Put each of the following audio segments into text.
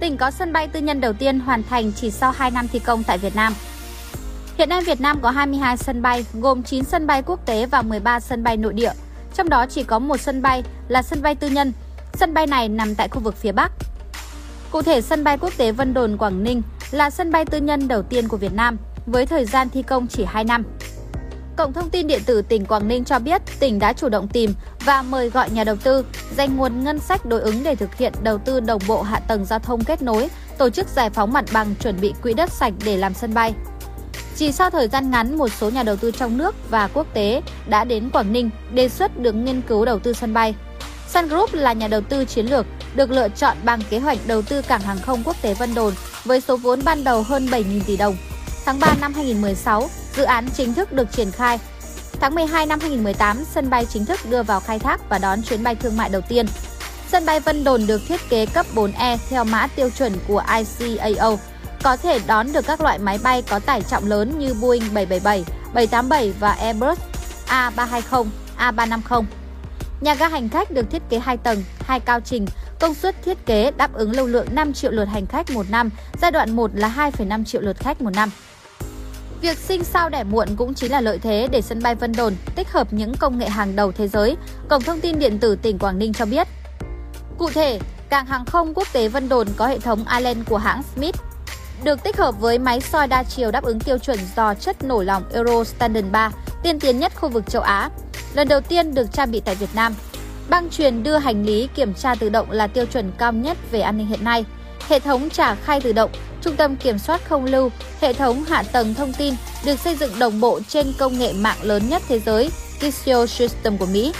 tỉnh có sân bay tư nhân đầu tiên hoàn thành chỉ sau 2 năm thi công tại Việt Nam. Hiện nay Việt Nam có 22 sân bay, gồm 9 sân bay quốc tế và 13 sân bay nội địa. Trong đó chỉ có một sân bay là sân bay tư nhân. Sân bay này nằm tại khu vực phía Bắc. Cụ thể, sân bay quốc tế Vân Đồn Quảng Ninh là sân bay tư nhân đầu tiên của Việt Nam, với thời gian thi công chỉ 2 năm. Cổng thông tin điện tử tỉnh Quảng Ninh cho biết tỉnh đã chủ động tìm và mời gọi nhà đầu tư dành nguồn ngân sách đối ứng để thực hiện đầu tư đồng bộ hạ tầng giao thông kết nối, tổ chức giải phóng mặt bằng chuẩn bị quỹ đất sạch để làm sân bay. Chỉ sau thời gian ngắn, một số nhà đầu tư trong nước và quốc tế đã đến Quảng Ninh đề xuất được nghiên cứu đầu tư sân bay. Sun Group là nhà đầu tư chiến lược, được lựa chọn bằng kế hoạch đầu tư cảng hàng không quốc tế Vân Đồn với số vốn ban đầu hơn 7.000 tỷ đồng. Tháng 3 năm 2016, dự án chính thức được triển khai. Tháng 12 năm 2018, sân bay chính thức đưa vào khai thác và đón chuyến bay thương mại đầu tiên. Sân bay Vân Đồn được thiết kế cấp 4E theo mã tiêu chuẩn của ICAO, có thể đón được các loại máy bay có tải trọng lớn như Boeing 777, 787 và Airbus A320, A350. Nhà ga hành khách được thiết kế 2 tầng, 2 cao trình, công suất thiết kế đáp ứng lưu lượng 5 triệu lượt hành khách một năm, giai đoạn 1 là 2,5 triệu lượt khách một năm. Việc sinh sao đẻ muộn cũng chính là lợi thế để sân bay Vân Đồn tích hợp những công nghệ hàng đầu thế giới, Cổng thông tin điện tử tỉnh Quảng Ninh cho biết. Cụ thể, cảng hàng không quốc tế Vân Đồn có hệ thống Island của hãng Smith được tích hợp với máy soi đa chiều đáp ứng tiêu chuẩn dò chất nổi lỏng Euro Standard 3, tiên tiến nhất khu vực châu Á. Lần đầu tiên được trang bị tại Việt Nam. Băng truyền đưa hành lý kiểm tra tự động là tiêu chuẩn cao nhất về an ninh hiện nay. Hệ thống trả khai tự động, trung tâm kiểm soát không lưu, hệ thống hạ tầng thông tin được xây dựng đồng bộ trên công nghệ mạng lớn nhất thế giới, Kissio System của Mỹ.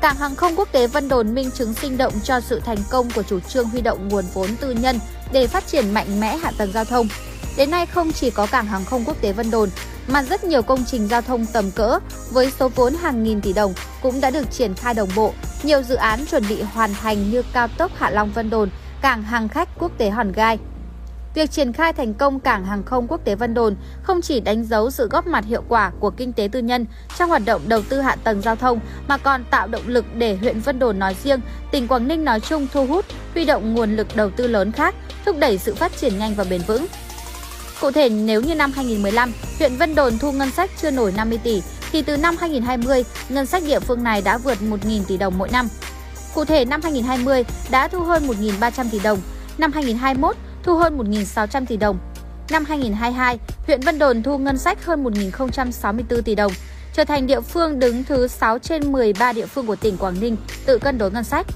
Cảng hàng không quốc tế Vân Đồn minh chứng sinh động cho sự thành công của chủ trương huy động nguồn vốn tư nhân để phát triển mạnh mẽ hạ tầng giao thông. Đến nay không chỉ có cảng hàng không quốc tế Vân Đồn mà rất nhiều công trình giao thông tầm cỡ với số vốn hàng nghìn tỷ đồng cũng đã được triển khai đồng bộ. Nhiều dự án chuẩn bị hoàn thành như cao tốc Hạ Long Vân Đồn, cảng hàng khách quốc tế Hòn Gai. Việc triển khai thành công cảng hàng không quốc tế Vân Đồn không chỉ đánh dấu sự góp mặt hiệu quả của kinh tế tư nhân trong hoạt động đầu tư hạ tầng giao thông mà còn tạo động lực để huyện Vân Đồn nói riêng, tỉnh Quảng Ninh nói chung thu hút, huy động nguồn lực đầu tư lớn khác, thúc đẩy sự phát triển nhanh và bền vững. Cụ thể, nếu như năm 2015, huyện Vân Đồn thu ngân sách chưa nổi 50 tỷ, thì từ năm 2020, ngân sách địa phương này đã vượt 1.000 tỷ đồng mỗi năm. Cụ thể, năm 2020 đã thu hơn 1.300 tỷ đồng, năm 2021 thu hơn 1.600 tỷ đồng. Năm 2022, huyện Vân Đồn thu ngân sách hơn 1.064 tỷ đồng, trở thành địa phương đứng thứ 6 trên 13 địa phương của tỉnh Quảng Ninh tự cân đối ngân sách.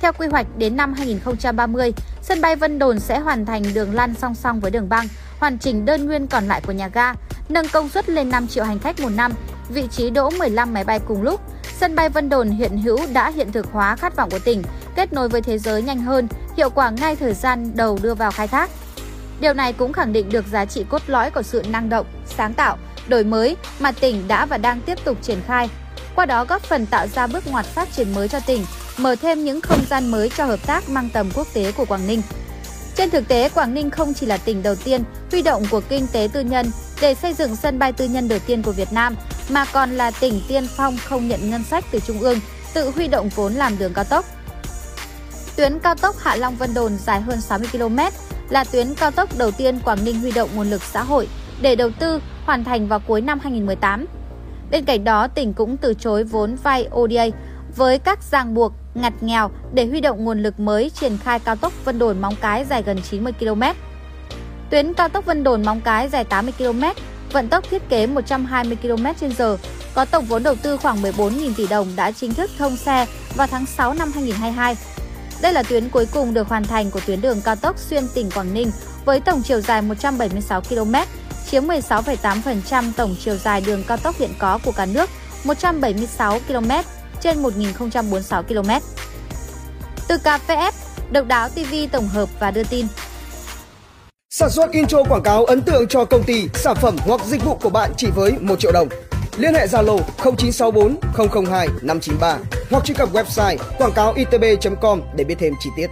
Theo quy hoạch đến năm 2030, sân bay Vân Đồn sẽ hoàn thành đường lăn song song với đường băng, hoàn chỉnh đơn nguyên còn lại của nhà ga, nâng công suất lên 5 triệu hành khách một năm, vị trí đỗ 15 máy bay cùng lúc. Sân bay Vân Đồn hiện hữu đã hiện thực hóa khát vọng của tỉnh, kết nối với thế giới nhanh hơn, hiệu quả ngay thời gian đầu đưa vào khai thác. Điều này cũng khẳng định được giá trị cốt lõi của sự năng động, sáng tạo, đổi mới mà tỉnh đã và đang tiếp tục triển khai. Qua đó góp phần tạo ra bước ngoặt phát triển mới cho tỉnh, mở thêm những không gian mới cho hợp tác mang tầm quốc tế của Quảng Ninh. Trên thực tế, Quảng Ninh không chỉ là tỉnh đầu tiên huy động của kinh tế tư nhân để xây dựng sân bay tư nhân đầu tiên của Việt Nam, mà còn là tỉnh tiên phong không nhận ngân sách từ Trung ương, tự huy động vốn làm đường cao tốc. Tuyến cao tốc Hạ Long Vân Đồn dài hơn 60 km là tuyến cao tốc đầu tiên Quảng Ninh huy động nguồn lực xã hội để đầu tư hoàn thành vào cuối năm 2018. Bên cạnh đó, tỉnh cũng từ chối vốn vay ODA với các ràng buộc ngặt nghèo để huy động nguồn lực mới triển khai cao tốc Vân Đồn Móng Cái dài gần 90 km. Tuyến cao tốc Vân Đồn Móng Cái dài 80 km, vận tốc thiết kế 120 km/h, có tổng vốn đầu tư khoảng 14.000 tỷ đồng đã chính thức thông xe vào tháng 6 năm 2022. Đây là tuyến cuối cùng được hoàn thành của tuyến đường cao tốc xuyên tỉnh Quảng Ninh với tổng chiều dài 176 km, chiếm 16,8% tổng chiều dài đường cao tốc hiện có của cả nước, 176 km trên 1046 km. Từ KPF, Độc đáo TV tổng hợp và đưa tin. Sản xuất intro quảng cáo ấn tượng cho công ty, sản phẩm hoặc dịch vụ của bạn chỉ với 1 triệu đồng. Liên hệ Zalo 0964 002 593 hoặc truy cập website quảng cáo itb.com để biết thêm chi tiết.